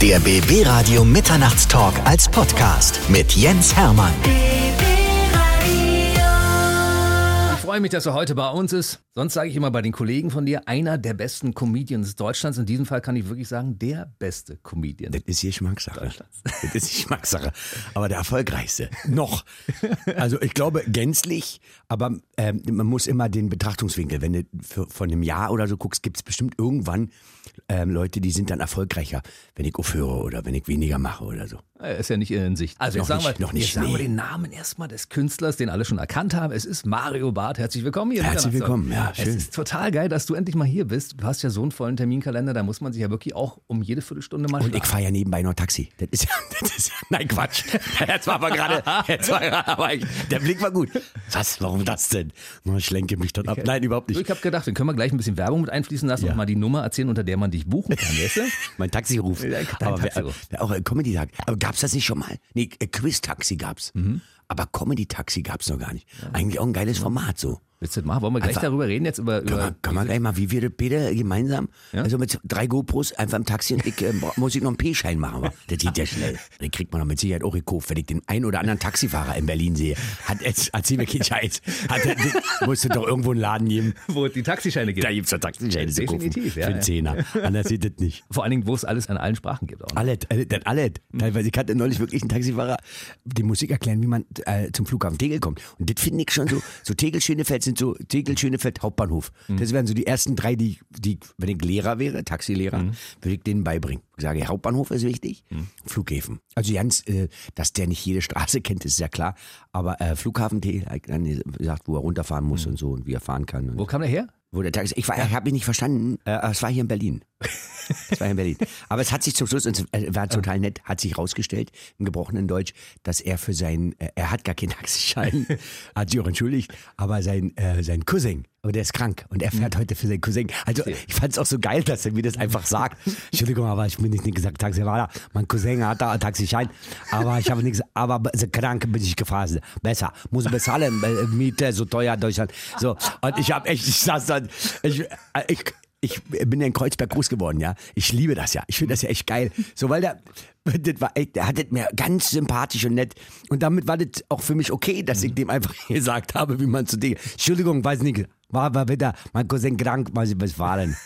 Der BB Radio Mitternachtstalk als Podcast mit Jens Hermann. Ich freue mich, dass er heute bei uns ist. Sonst sage ich immer bei den Kollegen von dir, einer der besten Comedians Deutschlands. In diesem Fall kann ich wirklich sagen, der beste Comedian. Das ist Geschmackssache. Das ist Geschmackssache. Aber der erfolgreichste. Noch. Also ich glaube gänzlich, aber ähm, man muss immer den Betrachtungswinkel, wenn du für, von einem Jahr oder so guckst, gibt es bestimmt irgendwann ähm, Leute, die sind dann erfolgreicher, wenn ich aufhöre oder wenn ich weniger mache oder so. Er ist ja nicht in Sicht. Also jetzt Noch sagen, wir, noch nicht, jetzt sagen wir den Namen erstmal des Künstlers, den alle schon erkannt haben. Es ist Mario Barth. Herzlich willkommen hier. Herzlich willkommen, ja, Es schön. ist total geil, dass du endlich mal hier bist. Du hast ja so einen vollen Terminkalender, da muss man sich ja wirklich auch um jede Viertelstunde mal Und ich schlagen. fahre ja nebenbei noch Taxi. Das ist ja, das ist ja nein Quatsch. Jetzt war aber gerade, jetzt war gerade, aber ich, der Blick war gut. Was, warum das denn? Ich lenke mich dort ab. Nein, überhaupt nicht. Ich habe gedacht, dann können wir gleich ein bisschen Werbung mit einfließen lassen Ja. und mal die Nummer erzählen, unter der man dich buchen kann, weißt du? Mein Taxiruf. Ja, dein aber wer- Taxiruf. wer auch ein Comedy-Tag. Aber gab's das nicht schon mal? Nee, äh, Quiz-Taxi gab's. Mhm. Aber Comedy-Taxi gab's noch gar nicht. Eigentlich auch ein geiles Format so. Willst du das machen? Wollen wir gleich Einfach- darüber reden jetzt? Über, Kann über man, kann man gleich mal, wie wir das Peter gemeinsam, Ja? also mit drei GoPros einfach im Taxi und ich, äh, muss ich noch einen P-Schein machen. Aber das geht ja schnell. Den kriegt man doch mit Sicherheit auch gekauft, wenn ich den einen oder anderen Taxifahrer in Berlin sehe. Hat jetzt, erzähl mir keinen Scheiß. Hat, musste doch irgendwo einen Laden geben. wo es die Taxischeine gibt. Da gibt's doch Taxischeine zu kaufen. Definitiv, ja, Für einen. Zehner. Anders geht das nicht. Vor allen Dingen, wo es alles in allen Sprachen gibt. Auch, ne? Alles, alles, alles. Teilweise, ich hatte neulich wirklich einen Taxifahrer die Musik erklären, wie man äh, zum Flughafen Tegel kommt. Und das finde ich schon so, so Tegel, Schönefeld sind so, Tegel, Schönefeld, Hauptbahnhof. Das wären so die ersten drei, die, die wenn ich Lehrer wäre, Taxilehrer, würde ich denen beibringen. Ich sage, Hauptbahnhof ist wichtig, Flughäfen. Also ganz, äh, dass der nicht jede Straße kennt, ist ja klar. Aber äh, Flughafen hat dann gesagt, wo er runterfahren muss und so und wie er fahren kann. Wo kam der her? wo der Taxi, ich, war- ich habe ihn nicht verstanden, äh, es war hier in Berlin. Es war in Berlin. Aber es hat sich zum Schluss, und es äh, war total nett, hat sich rausgestellt, im gebrochenen Deutsch, dass er für sein, äh, er hat gar keinen Taxischein, hat sich auch entschuldigt, aber sein, äh, sein Cousin, aber der ist krank und er fährt heute für seinen Cousin. Also ich fand es auch so geil, dass er mir das einfach sagt. Entschuldigung, aber ich bin nicht gesagt Taxifahrer. Mein Cousin hat da einen Taxischein, aber ich habe nichts, aber krank bin ich gefahren. Besser, muss bezahlen, äh, Miete so teuer in Deutschland. So, und ich habe echt, ich saß dann, ich, ich, ich bin ja in Kreuzberg groß geworden, ja. Ich liebe das ja. Ich finde das ja echt geil. So, weil der, das war echt, der hat das mir ganz sympathisch und nett. Und damit war das auch für mich okay, dass ich dem einfach gesagt habe, wie man zu Dinge. Entschuldigung, weiß nicht. War, war wieder mein Cousin krank, sie was war denn?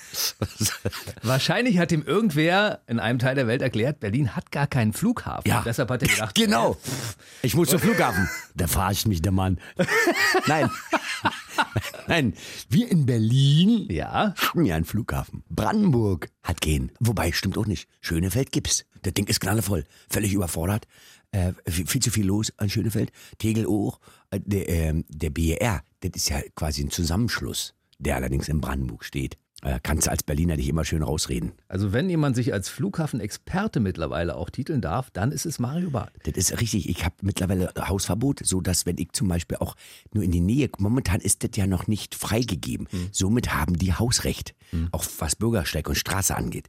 Wahrscheinlich hat ihm irgendwer in einem Teil der Welt erklärt, Berlin hat gar keinen Flughafen. Ja. Und deshalb hat er gedacht, Genau. Ich muss zum Flughafen. Da verarscht mich der Mann. Nein. Nein. Wir in Berlin ja, haben ja einen Flughafen. Brandenburg hat gehen. Wobei, stimmt auch nicht. Schönefeld gibt's. Das Ding ist knallevoll. Völlig überfordert. Äh, viel, viel zu viel los an Schönefeld. Tegel auch. Äh, der, ähm, der BER, das ist ja quasi ein Zusammenschluss, der allerdings in Brandenburg steht. Äh, kannst du als Berliner dich immer schön rausreden. also wenn jemand sich als Flughafenexperte mittlerweile auch titeln darf, dann ist es Mario Barth. Das ist richtig. Ich habe mittlerweile Hausverbot, so dass wenn ich zum Beispiel auch nur in die Nähe, momentan ist das ja noch nicht freigegeben. Somit haben die Hausrecht, auch was Bürgersteig und Straße angeht.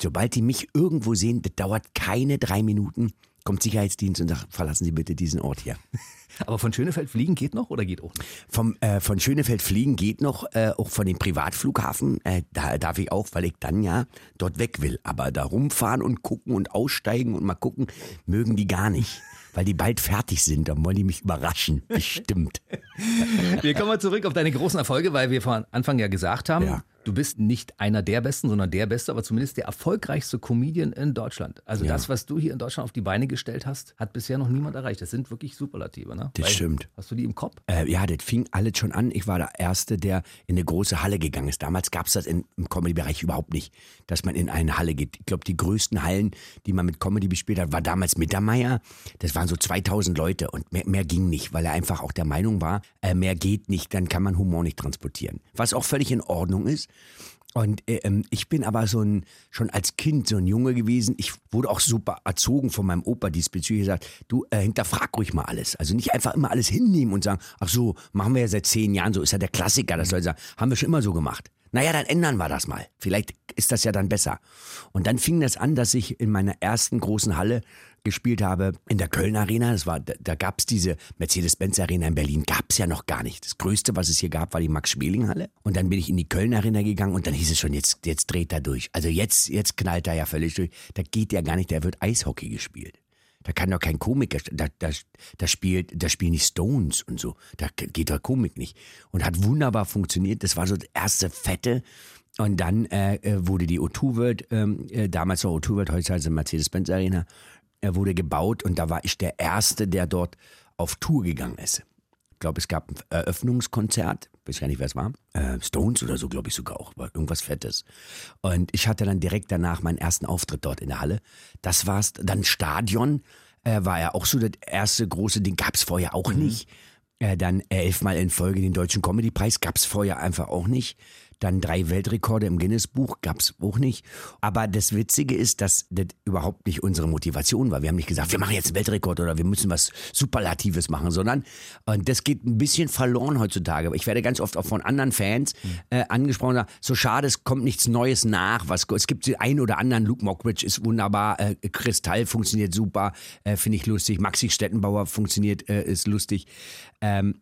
Sobald die mich irgendwo sehen, das dauert keine drei Minuten, kommt Sicherheitsdienst und sagt, verlassen Sie bitte diesen Ort hier. Aber von Schönefeld fliegen geht noch oder geht auch nicht? Vom, äh, von Schönefeld fliegen geht noch, äh, auch von dem Privatflughafen, äh, da darf ich auch, weil ich dann ja dort weg will. Aber da rumfahren und gucken und aussteigen und mal gucken, mögen die gar nicht. Weil die bald fertig sind, dann wollen die mich überraschen. Bestimmt. Wir kommen mal zurück auf deine großen Erfolge, weil wir von Anfang ja gesagt haben, Ja. Du bist nicht einer der Besten, sondern der Beste, aber zumindest der erfolgreichste Comedian in Deutschland. Also Ja. das, was du hier in Deutschland auf die Beine gestellt hast, hat bisher noch niemand erreicht. Das sind wirklich Superlative. Ne? Das stimmt. Hast du die im Kopf? Äh, ja, das fing alles schon an. Ich war der Erste, der in eine große Halle gegangen ist. Damals gab es das in, im Comedy-Bereich überhaupt nicht, dass man in eine Halle geht. Ich glaube, die größten Hallen, die man mit Comedy bespielt hat, war damals Mittermeier. Das waren so 2000 Leute und mehr, mehr ging nicht, weil er einfach auch der Meinung war, äh, mehr geht nicht, dann kann man Humor nicht transportieren. Was auch völlig in Ordnung ist. Und äh, ähm, ich bin aber so ein, schon als Kind so ein Junge gewesen. Ich wurde auch super erzogen von meinem Opa diesbezüglich. gesagt, du äh, hinterfrag ruhig mal alles. Also nicht einfach immer alles hinnehmen und sagen, ach so, machen wir ja seit zehn Jahren so. Ist ja der Klassiker, das soll sagen, haben wir schon immer so gemacht. Naja, dann ändern wir das mal. Vielleicht ist das ja dann besser. Und dann fing das an, dass ich in meiner ersten großen Halle gespielt habe, in der Köln Arena. Das war, da, da gab es diese Mercedes-Benz Arena in Berlin, gab es ja noch gar nicht. Das Größte, was es hier gab, war die Max-Schmeling-Halle. Und dann bin ich in die Köln Arena gegangen und dann hieß es schon, jetzt, jetzt dreht er durch. Also jetzt, jetzt knallt er ja völlig durch. Da geht ja gar nicht, da wird Eishockey gespielt. Da kann doch kein Komiker, da, da, da, spielt, da spielen die Stones und so. Da geht doch Komik nicht. Und hat wunderbar funktioniert. Das war so das erste Fette. Und dann äh, äh wurde die O2 World, ähm, äh, damals war O2 World, heute heißt es Mercedes-Benz Arena, er wurde gebaut und da war ich der Erste, der dort auf Tour gegangen ist. Ich glaube, es gab ein Eröffnungskonzert, weiß gar nicht, wer es war. Äh, Stones oder so, glaube ich sogar auch, war irgendwas Fettes. Und ich hatte dann direkt danach meinen ersten Auftritt dort in der Halle. Das war's. Dann Stadion äh, war ja auch so das erste große Ding, gab es vorher auch mhm. nicht. Äh, dann elfmal in Folge den Deutschen Comedy-Preis, gab es vorher einfach auch nicht. Dann drei Weltrekorde im Guinness-Buch, gab es auch nicht. Aber das Witzige ist, dass das überhaupt nicht unsere Motivation war. Wir haben nicht gesagt, wir machen jetzt einen Weltrekord oder wir müssen was Superlatives machen, sondern und das geht ein bisschen verloren heutzutage. Ich werde ganz oft auch von anderen Fans mhm. äh, angesprochen, so schade, es kommt nichts Neues nach. Was, es gibt den einen oder anderen, Luke Mockridge ist wunderbar, äh, Kristall funktioniert super, äh, finde ich lustig, Maxi Stettenbauer funktioniert, äh, ist lustig. Ähm,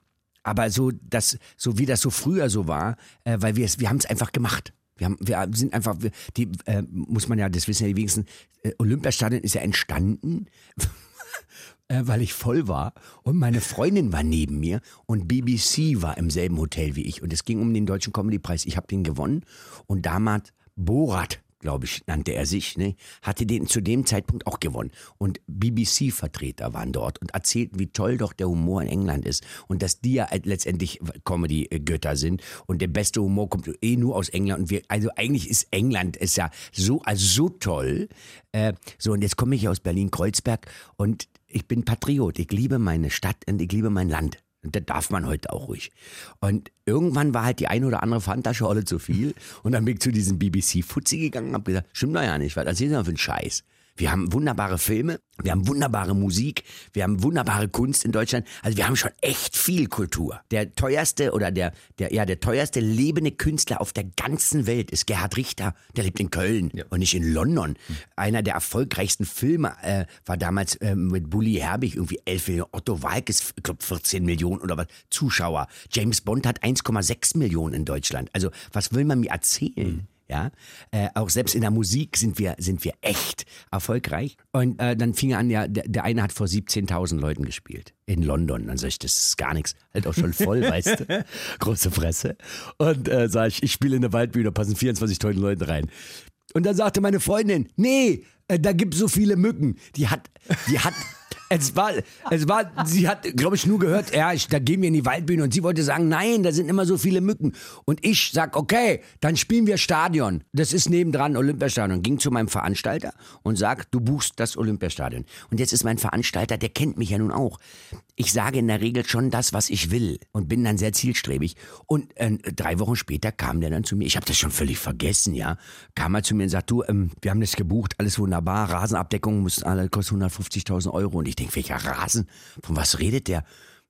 aber so, das, so wie das so früher so war, äh, weil wir es, wir haben es einfach gemacht. Wir, haben, wir sind einfach, die, äh, muss man ja, das wissen ja die wenigsten, äh, Olympiastadion ist ja entstanden, äh, weil ich voll war und meine Freundin war neben mir und BBC war im selben Hotel wie ich und es ging um den Deutschen Comedy-Preis. Ich habe den gewonnen und damals Borat glaube ich, nannte er sich, ne, hatte den zu dem Zeitpunkt auch gewonnen. Und BBC-Vertreter waren dort und erzählten, wie toll doch der Humor in England ist und dass die ja letztendlich Comedy-Götter sind und der beste Humor kommt eh nur aus England. Und wir, also eigentlich ist England ist ja so, also so toll. Äh, so, und jetzt komme ich aus Berlin-Kreuzberg und ich bin Patriot. Ich liebe meine Stadt und ich liebe mein Land. Und das darf man heute auch ruhig. Und irgendwann war halt die ein oder andere Fantaschorle zu viel. Und dann bin ich zu diesem BBC-Fuzzi gegangen und hab gesagt, stimmt doch ja nicht, was erzählen Sie mal für einen Scheiß? Wir haben wunderbare Filme, wir haben wunderbare Musik, wir haben wunderbare Kunst in Deutschland. Also wir haben schon echt viel Kultur. Der teuerste oder der, der, ja, der teuerste lebende Künstler auf der ganzen Welt ist Gerhard Richter. Der lebt in Köln ja. und nicht in London. Mhm. Einer der erfolgreichsten Filme äh, war damals äh, mit Bully Herbig irgendwie 11 Millionen. Otto Walkes, ich glaube 14 Millionen oder was, Zuschauer. James Bond hat 1,6 Millionen in Deutschland. Also was will man mir erzählen? Mhm. Ja, äh, auch selbst in der Musik sind wir, sind wir echt erfolgreich. Und äh, dann fing er an, ja, der, der eine hat vor 17.000 Leuten gespielt in London. Dann sag ich, das ist gar nichts. Halt auch schon voll, weißt du? Große Fresse. Und äh, sag ich, ich spiele in der Waldbühne, passen 24.000 Leute rein. Und dann sagte meine Freundin, nee, äh, da gibt es so viele Mücken. Die hat, die hat, es war, es war, sie hat, glaube ich, nur gehört, ja, ich, da gehen wir in die Waldbühne und sie wollte sagen, nein, da sind immer so viele Mücken. Und ich sag, okay, dann spielen wir Stadion. Das ist nebendran Olympiastadion. Ging zu meinem Veranstalter und sagt, du buchst das Olympiastadion. Und jetzt ist mein Veranstalter, der kennt mich ja nun auch. Ich sage in der Regel schon das, was ich will und bin dann sehr zielstrebig. Und äh, drei Wochen später kam der dann zu mir. Ich habe das schon völlig vergessen, ja. Kam er zu mir und sagt, du, ähm, wir haben das gebucht, alles wunderbar, Rasenabdeckung muss alle kostet 150.000 Euro. Und ich denke, welcher Rasen? Von was redet der?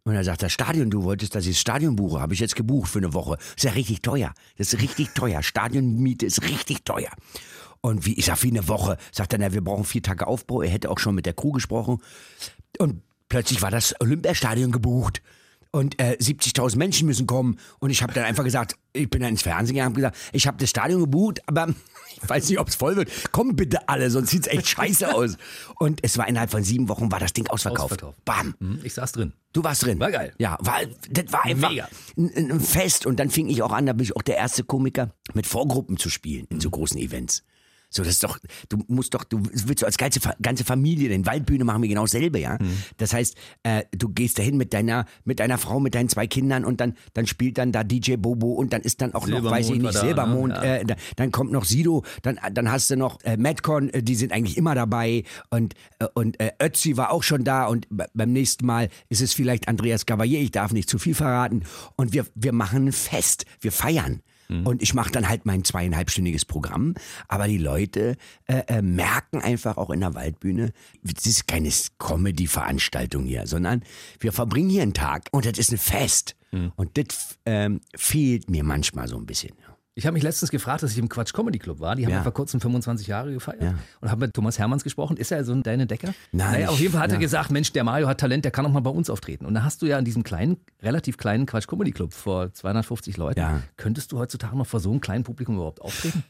Und er sagt, das Stadion, du wolltest, dass ich das Stadion buche, habe ich jetzt gebucht für eine Woche. ist ja richtig teuer. Das ist richtig teuer. Stadionmiete ist richtig teuer. Und wie, ich sag, wie eine Woche. Sagt er, na, wir brauchen vier Tage Aufbau. Er hätte auch schon mit der Crew gesprochen. Und plötzlich war das Olympiastadion gebucht und äh, 70.000 Menschen müssen kommen. Und ich habe dann einfach gesagt, ich bin dann ins Fernsehen gegangen und gesagt, ich habe das Stadion gebucht, aber ich weiß nicht, ob es voll wird. Komm bitte alle, sonst sieht es echt scheiße aus. Und es war innerhalb von sieben Wochen war das Ding ausverkauft. ausverkauft. Bam. Mhm, ich saß drin. Du warst drin. War geil. Ja, war, das war einfach Mega. Ein, ein Fest. Und dann fing ich auch an, da bin ich auch der erste Komiker, mit Vorgruppen zu spielen in so großen Events. So, das ist doch, du musst doch, du willst so als ganze, ganze Familie, den Waldbühne machen wir genau dasselbe, ja. Mhm. Das heißt, äh, du gehst dahin mit deiner, mit deiner Frau, mit deinen zwei Kindern und dann, dann spielt dann da DJ Bobo und dann ist dann auch noch, weiß ich nicht, da, Silbermond, ne? ja. äh, dann kommt noch Sido, dann, dann hast du noch äh, Madcon, äh, die sind eigentlich immer dabei und, äh, und äh, Ötzi war auch schon da und beim nächsten Mal ist es vielleicht Andreas Gavalier, ich darf nicht zu viel verraten und wir, wir machen ein Fest, wir feiern. Mhm. Und ich mache dann halt mein zweieinhalbstündiges Programm. Aber die Leute äh, äh, merken einfach auch in der Waldbühne, es ist keine Comedy-Veranstaltung hier, sondern wir verbringen hier einen Tag und das ist ein Fest. Mhm. Und das ähm, fehlt mir manchmal so ein bisschen. Ich habe mich letztens gefragt, dass ich im Quatsch Comedy Club war. Die haben Ja. vor kurzem 25 Jahre gefeiert Ja. und habe mit Thomas Hermanns gesprochen. Ist er so ein dein Entdecker? Nein, Naja, auf jeden Fall hat er ja. gesagt, Mensch, der Mario hat Talent, der kann auch mal bei uns auftreten. Und da hast du ja in diesem kleinen, relativ kleinen Quatsch Comedy Club vor 250 Leuten. Ja. Könntest du heutzutage noch vor so einem kleinen Publikum überhaupt auftreten?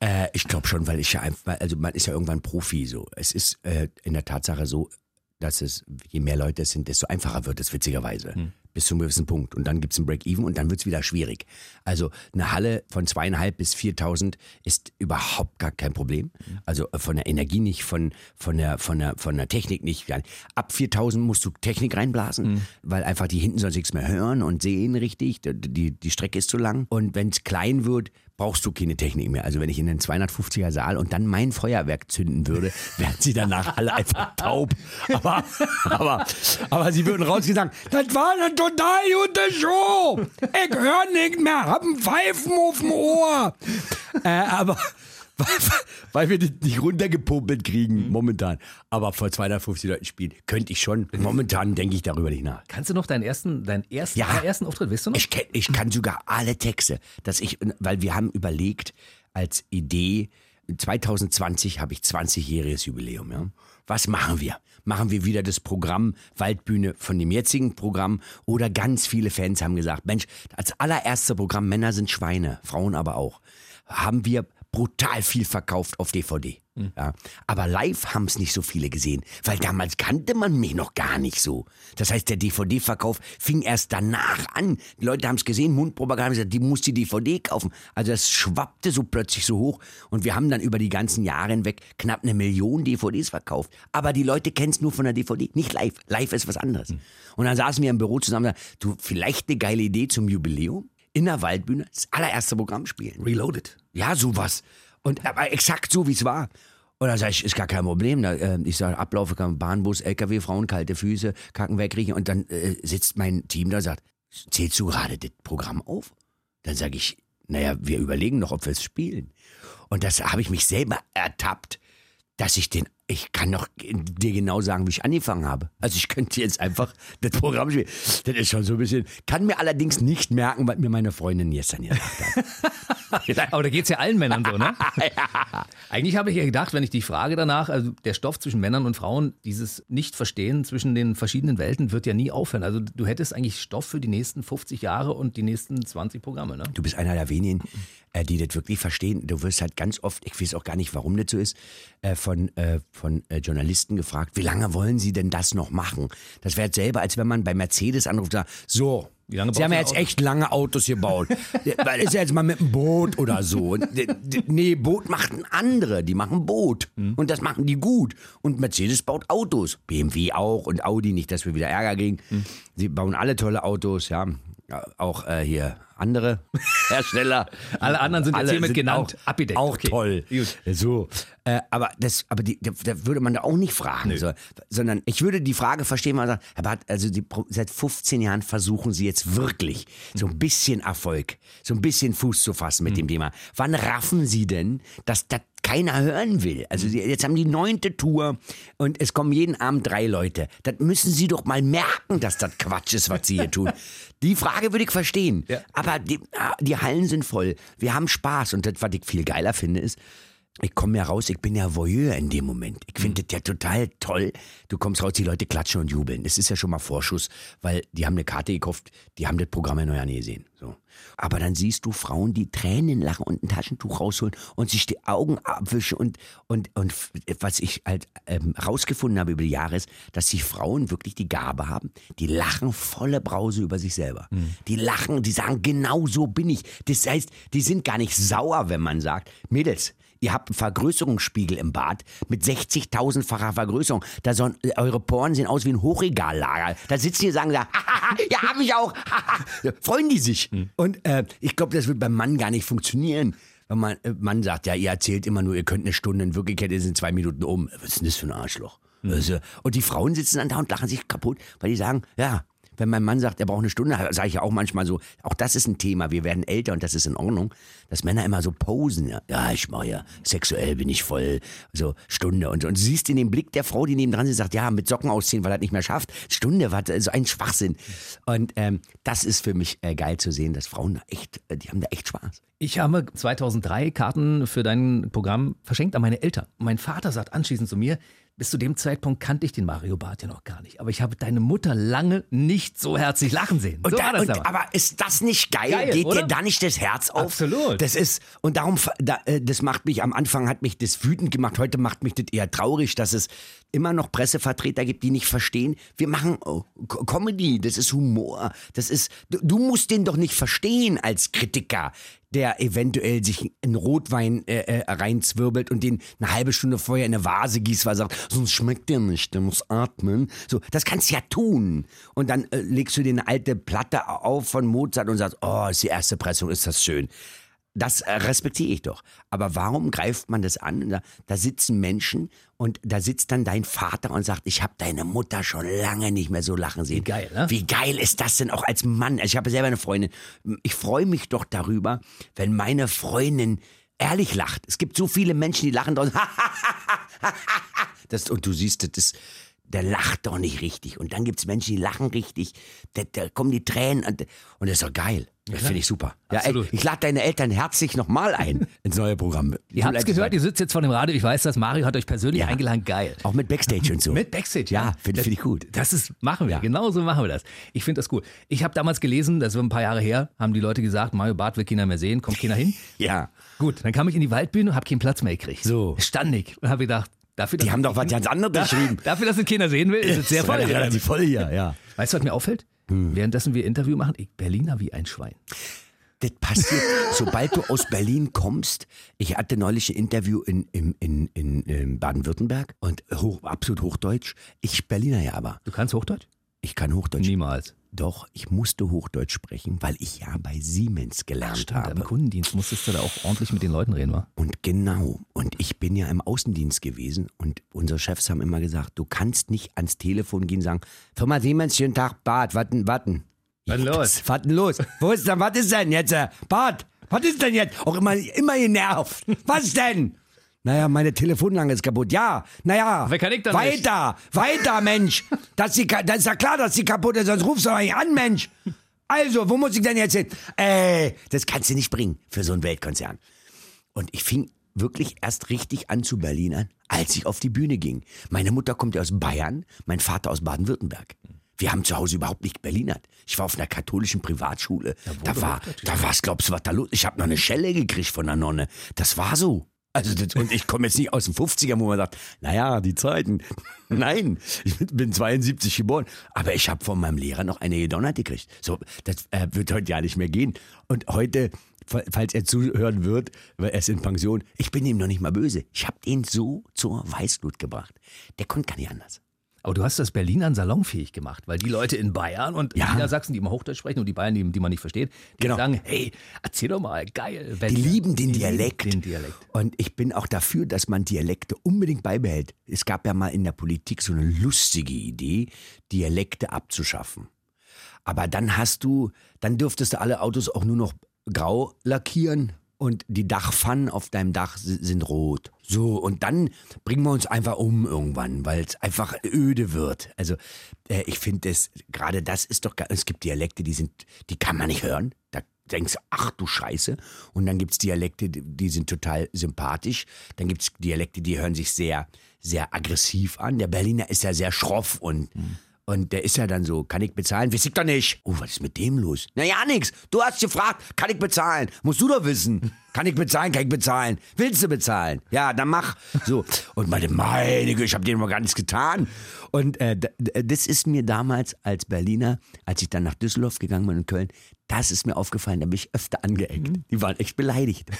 Äh, ich glaube schon, weil ich ja einfach, also man ist ja irgendwann Profi so. Es ist äh, in der Tatsache so, dass es, je mehr Leute es sind, desto einfacher wird es witzigerweise. Bis zu einem gewissen Punkt. Und dann gibt es ein Break-Even und dann wird es wieder schwierig. Also eine Halle von zweieinhalb bis 4.000 ist überhaupt gar kein Problem. Also äh, von der Energie nicht, von, von, der, von, der, von der Technik nicht. Ab 4.000 musst du Technik reinblasen, weil einfach die hinten sonst nichts mehr hören und sehen richtig. Die, die, die Strecke ist zu lang. Und wenn es klein wird, brauchst du keine Technik mehr. Also wenn ich in den 250er Saal und dann mein Feuerwerk zünden würde, wären sie danach alle einfach taub. Aber, aber, aber sie würden sagen, das war eine total gute Show. Ich höre nicht mehr, hab ein Pfeifen auf dem Ohr. Äh, aber weil, weil wir das nicht runtergepopelt kriegen momentan. Aber vor 250 Leuten spielen könnte ich schon. Momentan denke ich darüber nicht nach. Kannst du noch deinen ersten, deinen ersten, Ja. allerersten Auftritt, weißt du noch? Ich, kenn, ich kann sogar alle Texte, dass ich, weil wir haben überlegt als Idee, 2020 habe ich 20-jähriges Jubiläum. Ja? Was machen wir? Machen wir wieder das Programm Waldbühne von dem jetzigen Programm? Oder ganz viele Fans haben gesagt, Mensch, als allererster Programm Männer sind Schweine, Frauen aber auch, haben wir brutal viel verkauft auf DVD. Ja. Aber live haben es nicht so viele gesehen, weil damals kannte man mich noch gar nicht so. Das heißt, der DVD-Verkauf fing erst danach an. Die Leute haben es gesehen, Mundpropaganda haben gesagt, die muss die DVD kaufen. Also das schwappte so plötzlich so hoch und wir haben dann über die ganzen Jahre hinweg knapp eine Million DVDs verkauft. Aber die Leute kennen es nur von der DVD, nicht live. Live ist was anderes. Und dann saßen wir im Büro zusammen und sagten, du, vielleicht eine geile Idee zum Jubiläum? In der Waldbühne, das allererste Programm spielen. Reloaded. Ja, sowas. Und aber exakt so, wie es war. Und dann sage ich, ist gar kein Problem. Da, äh, ich sage, Ablaufe kann Bahnbus, LKW, Frauen, kalte Füße, Kacken wegriechen. Und dann äh, sitzt mein Team da und sagt, zählst du gerade das Programm auf? Dann sage ich, naja, wir überlegen noch, ob wir es spielen. Und das habe ich mich selber ertappt, dass ich den, ich kann noch dir genau sagen, wie ich angefangen habe. Also ich könnte jetzt einfach das Programm spielen. Das ist schon so ein bisschen, kann mir allerdings nicht merken, was mir meine Freundin gestern gesagt hat. Aber da geht's ja allen Männern so, ne? Eigentlich habe ich ja gedacht, wenn ich die Frage danach, also der Stoff zwischen Männern und Frauen, dieses Nicht-Verstehen zwischen den verschiedenen Welten wird ja nie aufhören. Also du hättest eigentlich Stoff für die nächsten 50 Jahre und die nächsten 20 Programme, ne? Du bist einer der wenigen, äh, die das wirklich verstehen. Du wirst halt ganz oft, ich weiß auch gar nicht, warum das so ist, äh, von, äh, von Journalisten gefragt, wie lange wollen sie denn das noch machen? Das wäre selber, als wenn man bei Mercedes anruft und sagt, so, sie haben ja jetzt Autos? echt lange Autos gebaut. Weil ist ja jetzt mal mit einem Boot oder so. Nee, Boot machen andere, die machen Boot. Hm. Und das machen die gut. Und Mercedes baut Autos. BMW auch und Audi, nicht, dass wir wieder Ärger kriegen. Hm. Sie bauen alle tolle Autos, ja. Ja, Auch äh, hier andere Hersteller. Alle anderen sind jetzt hiermit genannt, Auch, abgedeckt. Auch Okay, toll. gut. So. Äh, aber das, aber die, da, da würde man da auch nicht fragen, so, sondern ich würde die Frage verstehen, man sagt, Herr Barth, also die, seit 15 Jahren versuchen Sie jetzt wirklich so ein bisschen Erfolg, so ein bisschen Fuß zu fassen mit dem Thema. Wann raffen Sie denn, dass das keiner hören will. Also sie, jetzt haben die neunte Tour und es kommen jeden Abend drei Leute. Das müssen sie doch mal merken, dass das Quatsch ist, was sie hier tun. Die Frage würde ich verstehen. Ja. Aber die, ah, die Hallen sind voll. Wir haben Spaß. Und das, was ich viel geiler finde, ist, ich komme ja raus, ich bin ja Voyeur in dem Moment. Ich finde das ja total toll. Du kommst raus, die Leute klatschen und jubeln. Das ist ja schon mal Vorschuss, weil die haben eine Karte gekauft, die haben das Programm ja noch ja nie gesehen. So. Aber dann siehst du Frauen, die Tränen lachen und ein Taschentuch rausholen und sich die Augen abwischen und, und, und was ich halt ähm, rausgefunden habe über die Jahre ist, dass die Frauen wirklich die Gabe haben, die lachen volle Brause über sich selber. Die lachen, die sagen, genau so bin ich. Das heißt, die sind gar nicht sauer, wenn man sagt, Mädels, Ihr habt einen Vergrößerungsspiegel im Bad mit 60.000-facher Vergrößerung. Da sollen, äh, eure Poren sehen aus wie ein Hochregallager. Da sitzen die und sagen, da, ja, hab ich auch. Freuen die sich. Und äh, ich glaube, das wird beim Mann gar nicht funktionieren. Wenn man, äh, Mann sagt, ja, ihr erzählt immer nur, ihr könnt eine Stunde, in Wirklichkeit in zwei Minuten um. Was ist denn das für ein Arschloch? Also, und die Frauen sitzen dann da und lachen sich kaputt, weil die sagen, ja, Wenn mein Mann sagt, er braucht eine Stunde, sage ich ja auch manchmal so, auch das ist ein Thema, wir werden älter und das ist in Ordnung, dass Männer immer so posen. Ja, ich mache ja, sexuell bin ich voll, so Stunde und so. Und du siehst in dem Blick der Frau, die nebendran sitzt, sagt, ja, mit Socken ausziehen, weil er nicht mehr schafft. Stunde, was, so ein Schwachsinn. Und ähm, das ist für mich äh, geil zu sehen, dass Frauen da echt, äh, die haben da echt Spaß. Ich habe 2003 Karten für dein Programm verschenkt an meine Eltern. Mein Vater sagt anschließend zu mir, bis zu dem Zeitpunkt kannte ich den Mario Barth ja noch gar nicht. Aber ich habe deine Mutter lange nicht so herzlich lachen sehen. Und so da, war das und, aber. aber ist das nicht geil? Geil, Geht oder? dir da nicht das Herz auf? Absolut. Das ist, und darum, da, äh, das macht mich, am Anfang hat mich das wütend gemacht, heute macht mich das eher traurig, dass es immer noch Pressevertreter gibt, die nicht verstehen, wir machen oh, Co- Comedy, das ist Humor, das ist, du, du musst den doch nicht verstehen als Kritiker, der eventuell sich einen Rotwein äh, äh, reinzwirbelt und den eine halbe Stunde vorher in eine Vase gießt, weil er sagt, sonst schmeckt der nicht, der muss atmen. So, das kannst du ja tun. Und dann äh, legst du dir eine alte Platte auf von Mozart und sagst, oh, ist die erste Pressung, ist das schön. Das äh, respektiere ich doch. Aber warum greift man das an? Da, da sitzen Menschen und da sitzt dann dein Vater und sagt, ich habe deine Mutter schon lange nicht mehr so lachen sehen. Wie geil, ne? Wie geil ist das denn auch als Mann? Also ich habe selber eine Freundin. Ich freue mich doch darüber, wenn meine Freundin ehrlich lacht. Es gibt so viele Menschen, die lachen draußen. das, und du siehst, das ist, der lacht doch nicht richtig. Und dann gibt es Menschen, die lachen richtig. Da, da kommen die Tränen und, und das ist doch geil. Das finde ich super. Ja, ey, ich lade deine Eltern herzlich nochmal ein ins neue Programm. Ihr habt es gehört, ihr sitzt jetzt vor dem Radio. Ich weiß das. Mario hat euch persönlich Ja. eingeladen. Geil. Auch mit Backstage und so. Mit Backstage, Ja, ja. finde find ich gut. Das ist, machen wir, Ja. genau so machen wir das. Ich finde das cool. Ich habe damals gelesen, das war ein paar Jahre her, haben die Leute gesagt, Mario Barth will keiner mehr sehen, kommt keiner hin. Ja. Gut, dann kam ich in die Waldbühne und habe keinen Platz mehr gekriegt. So. Stand ich und habe gedacht, dafür, Die haben doch was ganz anderes geschrieben. dafür, dass es keiner sehen will, ist es sehr voll. relativ voll hier, ja. Weißt du, was mir auffällt? Hm. Währenddessen wir Interview machen, ich Berliner wie ein Schwein. Das passiert, sobald du aus Berlin kommst. Ich hatte neulich ein Interview in, in, in, in, in Baden-Württemberg und hoch, absolut Hochdeutsch. Ich Berliner ja aber. Du kannst Hochdeutsch? Ich kann Hochdeutsch. Niemals. Doch, ich musste Hochdeutsch sprechen, weil ich ja bei Siemens gelernt Stimmt, habe. im Kundendienst musstest du da auch ordentlich mit den Leuten reden, wa? Und genau. Und ich bin ja im Außendienst gewesen und unsere Chefs haben immer gesagt, du kannst nicht ans Telefon gehen und sagen, Firma Siemens, schönen Tag, Bart, warten, warten. Was los? Das- Was denn los? Wo ist denn, was ist denn jetzt? äh, Bart, was ist denn jetzt? Auch immer, immer genervt. Was denn? Naja, meine Telefonlange ist kaputt. Ja, naja. Wer kann ich dann Weiter, weiter, Mensch. Das ist ja klar, dass sie kaputt ist, sonst rufst du doch nicht an, Mensch. Also, wo muss ich denn jetzt hin? Äh, das kannst du nicht bringen für so einen Weltkonzern. Und ich fing wirklich erst richtig an zu Berlinern, als ich auf die Bühne ging. Meine Mutter kommt ja aus Bayern, mein Vater aus Baden-Württemberg. Wir haben zu Hause überhaupt nicht Berlinert. Ich war auf einer katholischen Privatschule. da war, da war's, glaubst du, was da los? Ich habe noch eine Schelle gekriegt von der Nonne. Das war so. Also das, und ich komme jetzt nicht aus den 50ern, wo man sagt, naja, die Zeiten. Nein, ich bin- bin 72 geboren. Aber ich habe von meinem Lehrer noch eine gedonnert gekriegt. So, das äh, wird heute ja nicht mehr gehen. Und heute, fa- falls er zuhören wird, weil er ist in Pension, ich bin ihm noch nicht mal böse. Ich habe den so zur Weißglut gebracht. Der konnte gar nicht anders. Aber du hast das Berlinern salonfähig gemacht, weil die Leute in Bayern und Ja. in Niedersachsen, die immer Hochdeutsch sprechen und die Bayern, die, die man nicht versteht, die Genau. sagen, hey, erzähl doch mal, geil. Die lieben den Die lieben Dialekt. Den Dialekt. Und ich bin auch dafür, dass man Dialekte unbedingt beibehält. Es gab ja mal in der Politik so eine lustige Idee, Dialekte abzuschaffen. Aber dann hast du, dann dürftest du alle Autos auch nur noch grau lackieren und die Dachpfannen auf deinem Dach si- sind rot. So, und dann bringen wir uns einfach um irgendwann, weil es einfach öde wird. Also, äh, ich finde das, gerade das ist doch, es gibt Dialekte, die sind, die kann man nicht hören. Da denkst du, ach du Scheiße. Und dann gibt's Dialekte, die, sind total sympathisch. Dann gibt's Dialekte, die hören sich sehr, sehr aggressiv an. Der Berliner ist ja sehr schroff und, und der ist ja dann so, kann ich bezahlen? Weiß ich doch nicht. Oh, was ist mit dem los? Na ja, nix. Du hast gefragt, kann ich bezahlen? Musst du doch wissen. Kann ich bezahlen, kann ich bezahlen? Willst du bezahlen? Ja, dann mach. So. Und meine, meine Güte, ich habe dir noch gar nichts getan. Und äh, das ist mir damals als Berliner, als ich dann nach Düsseldorf gegangen bin in Köln, das ist mir aufgefallen, da bin ich öfter angeeckt. Die waren echt beleidigt.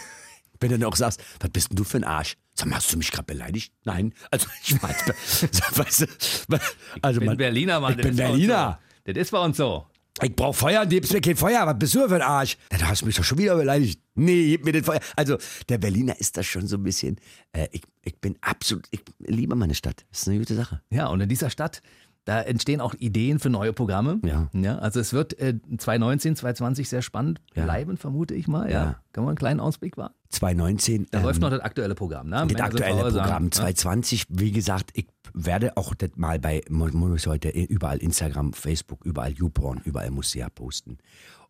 Wenn du dann auch sagst, was bist denn du für ein Arsch? Sag mal, hast du mich gerade beleidigt? Nein. Also ich weiß, weißt du, also Ich bin man, Berliner, Mann. Ich bin Berliner. So. Das ist bei uns so. Ich brauch Feuer, gibst mir kein Feuer. Was bist du für ein Arsch? Na, da hast du mich doch schon wieder beleidigt. Nee, gib mir den Feuer. Also, der Berliner ist das schon so ein bisschen. Äh, ich, ich bin absolut. Ich liebe meine Stadt. Das ist eine gute Sache. Ja, und in dieser Stadt, Da entstehen auch Ideen für neue Programme. Ja. ja also es wird äh, 2019, 2020 sehr spannend Ja. bleiben, vermute ich mal. Ja. Ja. Kann man einen kleinen Ausblick wagen? 2019. Da ähm, läuft noch das aktuelle Programm. Ne? Das aktuelle sagen, Programm ne? 2020, wie gesagt, ich werde auch das mal bei Mo- Monus heute überall Instagram, Facebook, überall YouPorn, überall muss sie ja posten.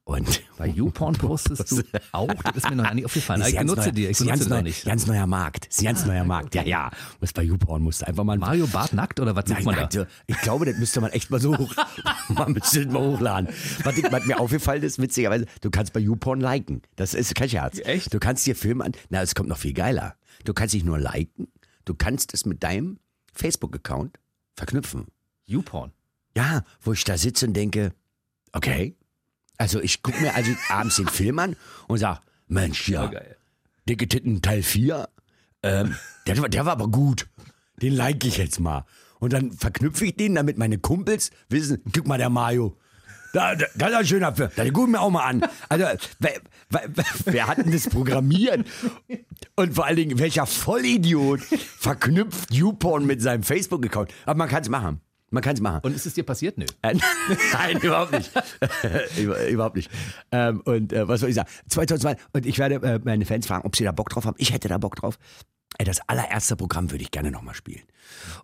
Und Bei YouPorn postest du auch? Das ist mir noch nicht aufgefallen. Ich benutze die, ich benutze neu, nicht. ganz neuer Markt. Ist ganz neuer Markt. Ja, ja. Muss bei YouPorn musst du einfach mal Mario Bart nackt oder was sucht Nein, man nein, da? ich glaube, das müsste man echt mal so hoch. man müsste das mal hochladen. Was, ich, was mir aufgefallen ist, witzigerweise, du kannst bei YouPorn liken. Das ist kein Scherz. Echt? Du kannst dir Filme an. Na, es kommt noch viel geiler. Du kannst nicht nur liken, du kannst es mit deinem Facebook-Account verknüpfen. YouPorn. Ja, wo ich da sitze und denke, okay. Also ich gucke mir also abends den Film an und sag, Mensch, ja. Dicke Titten Teil 4, ähm, der, war- der war aber gut. Den like ich jetzt mal. Und dann verknüpfe ich den, damit meine Kumpels wissen, guck mal, der Mario. Da, da, das ist ein schöner Film. Da gucken wir auch mal an. Also, wer, wer, wer hat denn das programmiert? Und vor allen Dingen, welcher Vollidiot verknüpft YouPorn mit seinem Facebook-Account? Aber man kann es machen. Man kann es machen. Und ist es dir passiert? Nö. Äh, Nein, überhaupt nicht. Über, überhaupt nicht. Ähm, und äh, was soll ich sagen? 2002. Und ich werde äh, meine Fans fragen, ob sie da Bock drauf haben. Ich hätte da Bock drauf. Das allererste Programm würde ich gerne nochmal spielen.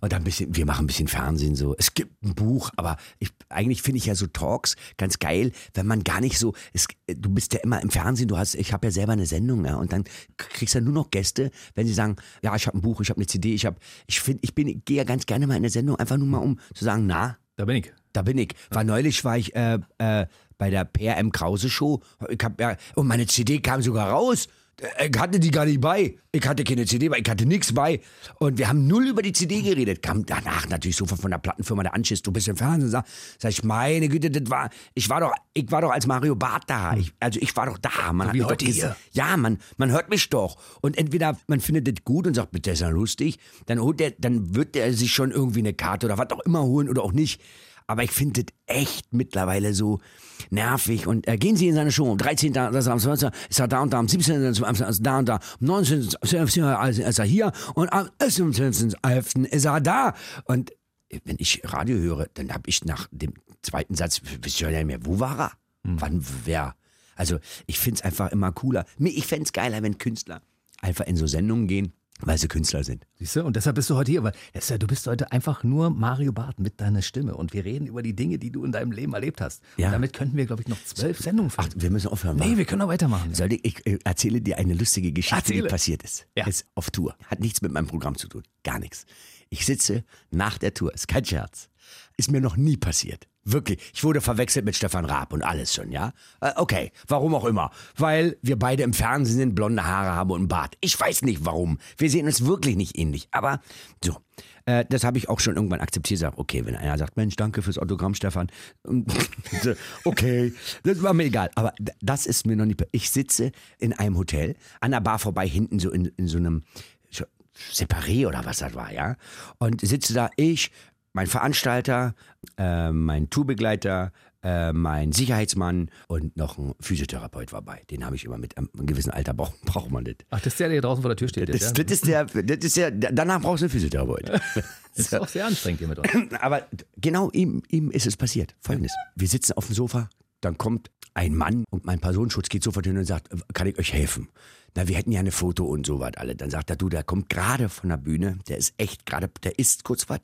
Und dann ein bisschen, wir machen ein bisschen Fernsehen so. Es gibt ein Buch, aber ich, eigentlich finde ich ja so Talks ganz geil, wenn man gar nicht so, es, du bist ja immer im Fernsehen, du hast, ich habe ja selber eine Sendung, ja, und dann kriegst du ja nur noch Gäste, wenn sie sagen, ja, ich habe ein Buch, ich habe eine CD, ich habe, ich finde, ich bin, gehe ja ganz gerne mal in eine Sendung, einfach nur mal um zu sagen, na, Da bin ich. da bin ich. War neulich war ich äh, äh, bei der PRM Krause Show. Ich hab, ja, und meine CD kam sogar raus. Ich hatte die gar nicht bei. Ich hatte keine CD bei, ich hatte nichts bei. Und wir haben null über die CD geredet. Kam danach natürlich sofort von der Plattenfirma der Anschiss. Du bist im Fernsehen. Sag, sag ich, meine Güte, das war, ich war doch, ich war doch als Mario Barth da. Ich, also ich war doch da. Man hat wie heute hier. Ja, man, man hört mich doch. Und entweder man findet das gut und sagt, das ist ja lustig, dann holt der, dann wird der sich schon irgendwie eine Karte oder was auch immer holen oder auch nicht. Aber ich finde das echt mittlerweile so nervig. Und äh, gehen Sie in seine Show. Am 13. Das am 12. ist er da und da. Am 17. ist er da und da. Am 19. ist er hier. Und am 11. ist er da. Und wenn ich Radio höre, dann habe ich nach dem zweiten Satz, wisst ihr ja nicht mehr, wo war er? Wann, wer? Also ich finde es einfach immer cooler. Ich fände es geiler, wenn Künstler einfach in so Sendungen gehen, weil sie Künstler sind. Siehst du? Und deshalb bist du heute hier, weil ja, du bist heute einfach nur Mario Barth mit deiner Stimme und wir reden über die Dinge, die du in deinem Leben erlebt hast. Ja. Und damit könnten wir, glaube ich, noch zwölf Sendungen Ach, füllen. wir müssen aufhören. nee, wir können noch weitermachen. Soll ich, ich äh, erzähle dir eine lustige Geschichte, Erzähle. die passiert ist. Ja. Ist auf Tour. Hat nichts mit meinem Programm zu tun. Gar nichts. Ich sitze nach der Tour. Ist kein Scherz. Ist mir noch nie passiert. Wirklich. Ich wurde verwechselt mit Stefan Raab und alles schon, ja? Äh, okay. Warum auch immer. Weil wir beide im Fernsehen sind, blonde Haare haben und einen Bart. Ich weiß nicht warum. Wir sehen uns wirklich nicht ähnlich. Aber so. Äh, das habe ich auch schon irgendwann akzeptiert. Sag, okay, wenn einer sagt, Mensch, danke fürs Autogramm, Stefan. Okay, das war mir egal. Aber das ist mir noch nicht. Ich sitze in einem Hotel, an der Bar vorbei, hinten so in, in so einem Separé oder was das war, ja. Und sitze da, ich, mein Veranstalter, äh, mein Tourbegleiter, äh, mein Sicherheitsmann und noch ein Physiotherapeut war bei. Den habe ich immer mit. Einem gewissen Alter braucht, braucht man das. Ach, das ist der, der hier draußen vor der Tür steht. Das, jetzt, das ist der, das ist der, danach brauchst du einen Physiotherapeut. Das ist auch sehr anstrengend hier mit uns. Aber genau ihm, ihm ist es passiert. Folgendes. Wir sitzen auf dem Sofa, dann kommt ein Mann und mein Personenschutz geht sofort hin und sagt, kann ich euch helfen? Na, wir hätten ja eine Foto und so was alle. Dann sagt er, du, der kommt gerade von der Bühne, der ist echt gerade, der isst kurz was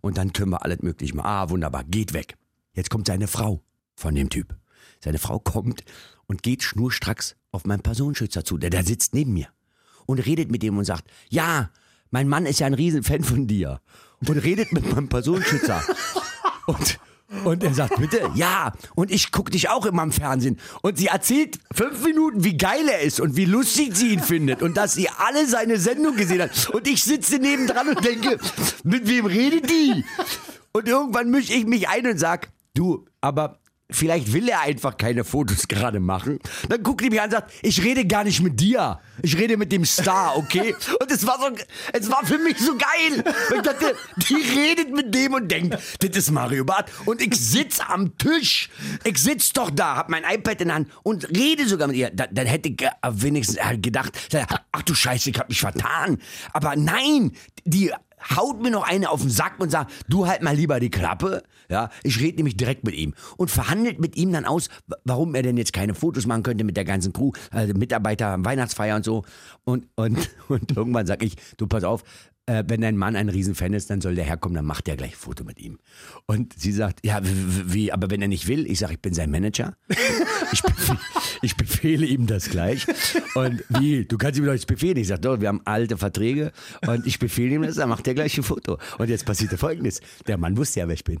und dann können wir alles möglich machen. Ah, wunderbar, geht weg. Jetzt kommt seine Frau von dem Typ. Seine Frau kommt und geht schnurstracks auf meinen Personenschützer zu, der da sitzt neben mir und redet mit dem und sagt, ja, mein Mann ist ja ein Riesenfan von dir und redet mit meinem Personenschützer. Und, und er sagt, bitte, ja. Und ich gucke dich auch immer im Fernsehen. Und sie erzählt fünf Minuten, wie geil er ist und wie lustig sie ihn findet und dass sie alle seine Sendung gesehen hat. Und ich sitze nebendran und denke, mit wem redet die? Und irgendwann mische ich mich ein und sag, du, aber vielleicht will er einfach keine Fotos gerade machen. Dann guckt die mich an und sagt, ich rede gar nicht mit dir. Ich rede mit dem Star, okay? Und es war so, es war für mich so geil. Ich dachte, die redet mit dem und denkt, das ist Mario Barth. Und ich sitz am Tisch. Ich sitz doch da, hab mein iPad in der Hand und rede sogar mit ihr. Da, dann hätte ich äh, wenigstens äh, gedacht, ach du Scheiße, ich hab mich vertan. Aber nein, die haut mir noch eine auf den Sack und sagt, du halt mal lieber die Klappe. Ja, ich rede nämlich direkt mit ihm und verhandelt mit ihm dann aus, warum er denn jetzt keine Fotos machen könnte mit der ganzen Crew, also Mitarbeiter, Weihnachtsfeier und so. Und, und, und irgendwann sag ich, du pass auf, äh, wenn dein Mann ein Riesenfan ist, dann soll der herkommen, dann macht der gleich ein Foto mit ihm. Und sie sagt, ja, wie, aber wenn er nicht will, ich sage, ich bin sein Manager. Ich, befehle, ich befehle ihm das gleich. Und wie, du kannst ihm doch nicht befehlen. Ich sage, doch, wir haben alte Verträge und ich befehle ihm das, dann macht er gleich ein Foto. Und jetzt passierte folgendes. Der Mann wusste ja, wer ich bin.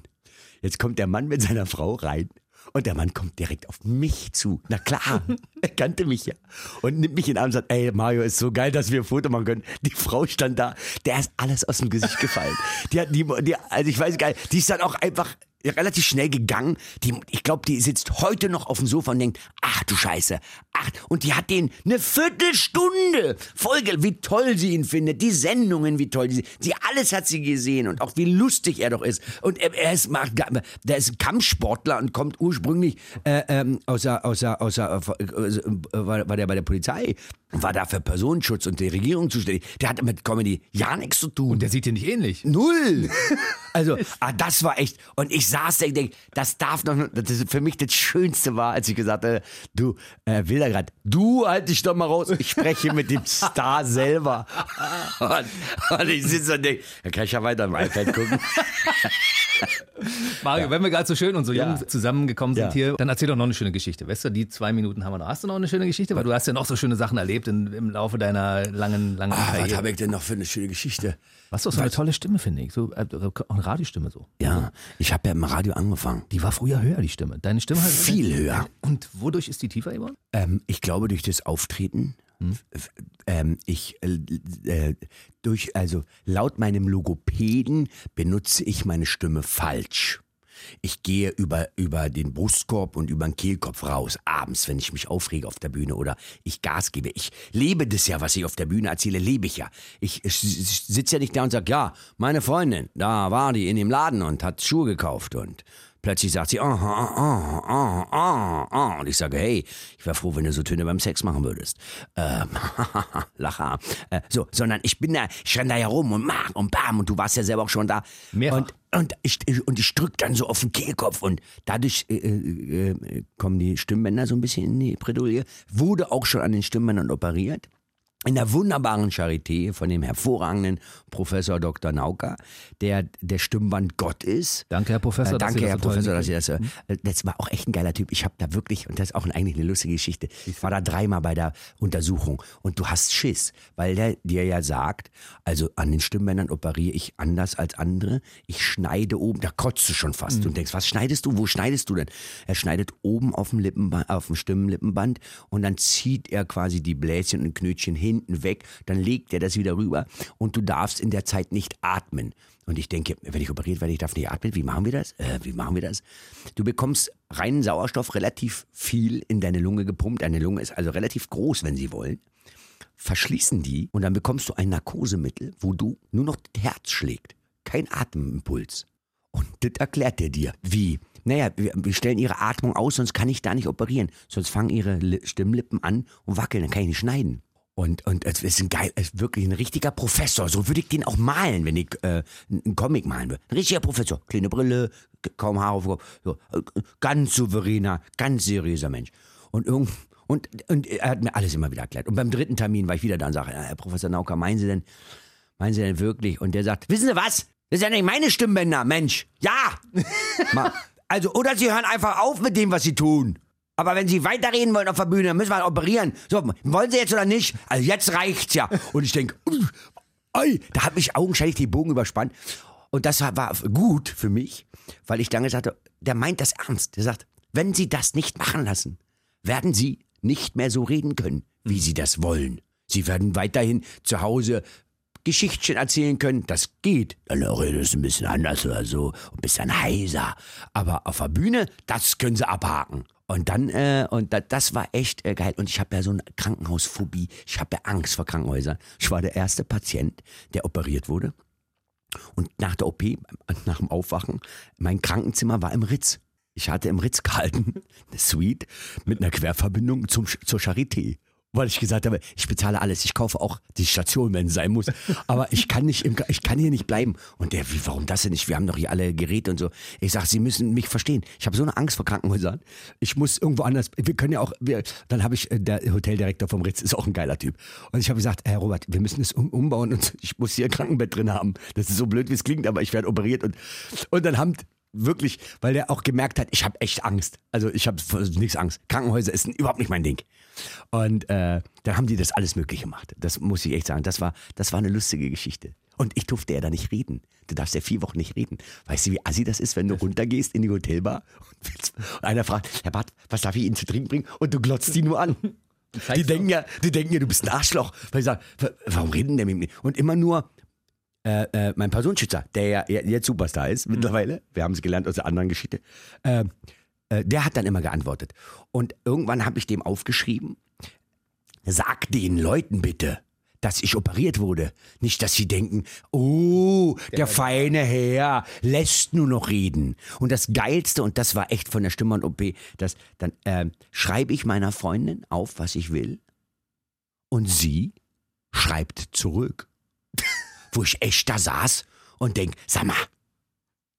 Jetzt kommt der Mann mit seiner Frau rein. Und der Mann kommt direkt auf mich zu. Na klar, er kannte mich ja. Und nimmt mich in den Arm und sagt, ey Mario, ist so geil, dass wir ein Foto machen können. Die Frau stand da, der ist alles aus dem Gesicht gefallen. Die hat die, die also ich weiß gar nicht, die ist dann auch einfach relativ schnell gegangen. Die, ich glaube, die sitzt heute noch auf dem Sofa und denkt, ach du Scheiße, ach, und die hat den eine Viertelstunde Folge, wie toll sie ihn findet, die Sendungen, wie toll die, die alles hat sie gesehen und auch wie lustig er doch ist. Und er, er ist, macht- der ist Kampfsportler und kommt ursprünglich äh, ähm, aus der, äh, äh, war, war der bei der Polizei, war da für Personenschutz und die Regierung zuständig. Der hatte mit Comedy ja nichts zu tun. Der sieht dir nicht ähnlich. Null. Also, ah, das war echt. Und ich saß da und denk, das darf noch, das ist für mich das Schönste war, als ich gesagt habe, du, äh, Wildergrad, du halt dich doch mal raus. Ich spreche mit dem Star selber. Und, und ich sitze und denke, da kann ich ja weiter im iPad gucken. Mario, wenn wir gerade so schön und so Ja. jung zusammengekommen sind Ja. hier, dann erzähl doch noch eine schöne Geschichte. Weißt du, die zwei Minuten haben wir noch. Hast du noch eine schöne Geschichte? Weil du hast ja noch so schöne Sachen erlebt in, im Laufe deiner langen, langen Ah, was Karriere. habe ich denn noch für eine schöne Geschichte? Was doch so eine tolle Stimme, finde ich. So, äh, eine Radiostimme so. Ja, ich habe ja im Radio angefangen. Die war früher höher, die Stimme. Deine Stimme halt Viel höher. Und wodurch ist die tiefer geworden? Ähm, ich glaube durch das Auftreten. F- Ähm, ich äh, äh, durch also laut meinem Logopäden benutze ich meine Stimme falsch. Ich gehe über, über den Brustkorb und über den Kehlkopf raus, abends, wenn ich mich aufrege auf der Bühne oder ich Gas gebe. Ich lebe das ja, was ich auf der Bühne erzähle, lebe ich ja. Ich, ich sitze ja nicht da und sage, ja, meine Freundin, da war die in dem Laden und hat Schuhe gekauft und Plötzlich sagt sie, ah, ah, ah, ah, ah, ah. Und ich sage, hey, ich wäre froh, wenn du so Töne beim Sex machen würdest. Ähm, Lacher. Äh, so, sondern ich bin da, ich renn da ja rum und mach und bam und du warst ja selber auch schon da. Mehrfach. Und, und ich, und ich drück dann so auf den Kehlkopf und dadurch äh, äh, äh, kommen die Stimmbänder so ein bisschen in die Bredouille. Wurde auch schon an den Stimmbändern operiert. In der wunderbaren Charité von dem hervorragenden Professor Dr. Nauka, der der Stimmband Gott ist. Danke, Herr Professor, Äh, dass danke, Sie das Herr toll Professor, dass Sie das. Äh, das war auch echt ein geiler Typ. Ich habe da wirklich, und das ist auch eigentlich eine lustige Geschichte, ich war da dreimal bei der Untersuchung und du hast Schiss, weil der dir ja sagt, also an den Stimmbändern operiere ich anders als andere. Ich schneide oben, da kotzt du schon fast. Und denkst, was schneidest du? Wo schneidest du denn? Er schneidet oben auf dem, Lippenband, auf dem Stimmenlippenband und dann zieht er quasi die Bläschen und Knötchen hinten weg, dann legt er das wieder rüber und du darfst in der Zeit nicht atmen. Und ich denke, wenn ich operiert werde, ich darf nicht atmen, wie machen wir das? Äh, wie machen wir das? Du bekommst reinen Sauerstoff relativ viel in deine Lunge gepumpt. Deine Lunge ist also relativ groß, wenn sie wollen. Verschließen die und dann bekommst du ein Narkosemittel, wo du nur noch das Herz schlägt. Kein Atemimpuls. Und das erklärt er dir. Wie? Naja, wir, stellen ihre Atmung aus, sonst kann ich da nicht operieren. Sonst fangen ihre Li Stimmlippen an und wackeln, dann kann ich nicht schneiden. Und, und es ist ein geil, ist wirklich ein richtiger Professor. So würde ich den auch malen, wenn ich äh, einen Comic malen würde. Ein richtiger Professor. Kleine Brille, kaum Haare auf dem Kopf. So, äh, ganz souveräner, ganz seriöser Mensch. Und irgend, und, und er hat mir alles immer wieder erklärt. Und beim dritten Termin war ich wieder da und sage, ja, Herr Professor Nauka, meinen Sie denn, meinen Sie denn wirklich? Und der sagt, wissen Sie was? Das ist ja nicht meine Stimmbänder, Mensch. Ja! Also, oder Sie hören einfach auf mit dem, was Sie tun. Aber wenn Sie weiterreden wollen auf der Bühne, dann müssen wir halt operieren. So, wollen Sie jetzt oder nicht? Also jetzt reicht's ja. Und ich denke, da hat mich augenscheinlich die Bogen überspannt. Und das war, gut für mich, weil ich dann gesagt habe, der meint das ernst. Der sagt, wenn Sie das nicht machen lassen, werden Sie nicht mehr so reden können, wie Sie das wollen. Sie werden weiterhin zu Hause Geschichtchen erzählen können, das geht. Dann redet es ein bisschen anders oder so, ein bisschen heiser. Aber auf der Bühne, das können sie abhaken. Und dann, äh, und da, das war echt äh, geil. Und ich habe ja so eine Krankenhausphobie. Ich habe ja Angst vor Krankenhäusern. Ich war der erste Patient, der operiert wurde. Und nach der OP, nach dem Aufwachen, mein Krankenzimmer war im Ritz. Ich hatte im Ritz gehalten, eine Suite mit einer Querverbindung zum, zur Charité. Weil ich gesagt habe, ich bezahle alles, ich kaufe auch die Station, wenn es sein muss. Aber ich kann nicht, im, ich kann hier nicht bleiben. Und der, wie, warum das denn nicht? Wir haben doch hier alle Geräte und so. Ich sage, Sie müssen mich verstehen. Ich habe so eine Angst vor Krankenhäusern. Ich muss irgendwo anders. Wir können ja auch. Wir, dann habe ich äh, der Hoteldirektor vom Ritz ist auch ein geiler Typ. Und ich habe gesagt, Herr Robert, wir müssen es um, umbauen und ich muss hier ein Krankenbett drin haben. Das ist so blöd, wie es klingt, aber ich werde operiert und und dann haben wirklich, weil der auch gemerkt hat, ich habe echt Angst. Also ich habe nichts Angst. Krankenhäuser ist überhaupt nicht mein Ding. Und äh, dann haben die das alles möglich gemacht. Das muss ich echt sagen. Das war, das war eine lustige Geschichte. Und ich durfte ja da nicht reden. Du darfst ja vier Wochen nicht reden. Weißt du, wie assi das ist, wenn du runtergehst in die Hotelbar und, einer fragt, Herr Bart, was darf ich Ihnen zu trinken bringen? Und du glotzt die nur an. Die denken, ja, die denken ja, du bist ein Arschloch. Weil ich sage, warum reden der mit mir? Und immer nur, äh, äh, mein Personenschützer, der ja jetzt Superstar ist mittlerweile, wir haben es gelernt aus der anderen Geschichte, äh, äh, der hat dann immer geantwortet. Und irgendwann habe ich dem aufgeschrieben, sag den Leuten bitte, dass ich operiert wurde. Nicht, dass sie denken, oh, der feine Herr lässt nur noch reden. Und das Geilste, und das war echt von der Stimme und OP, das, dann äh, schreibe ich meiner Freundin auf, was ich will. Und sie schreibt zurück wo ich echt da saß und denk, sag mal,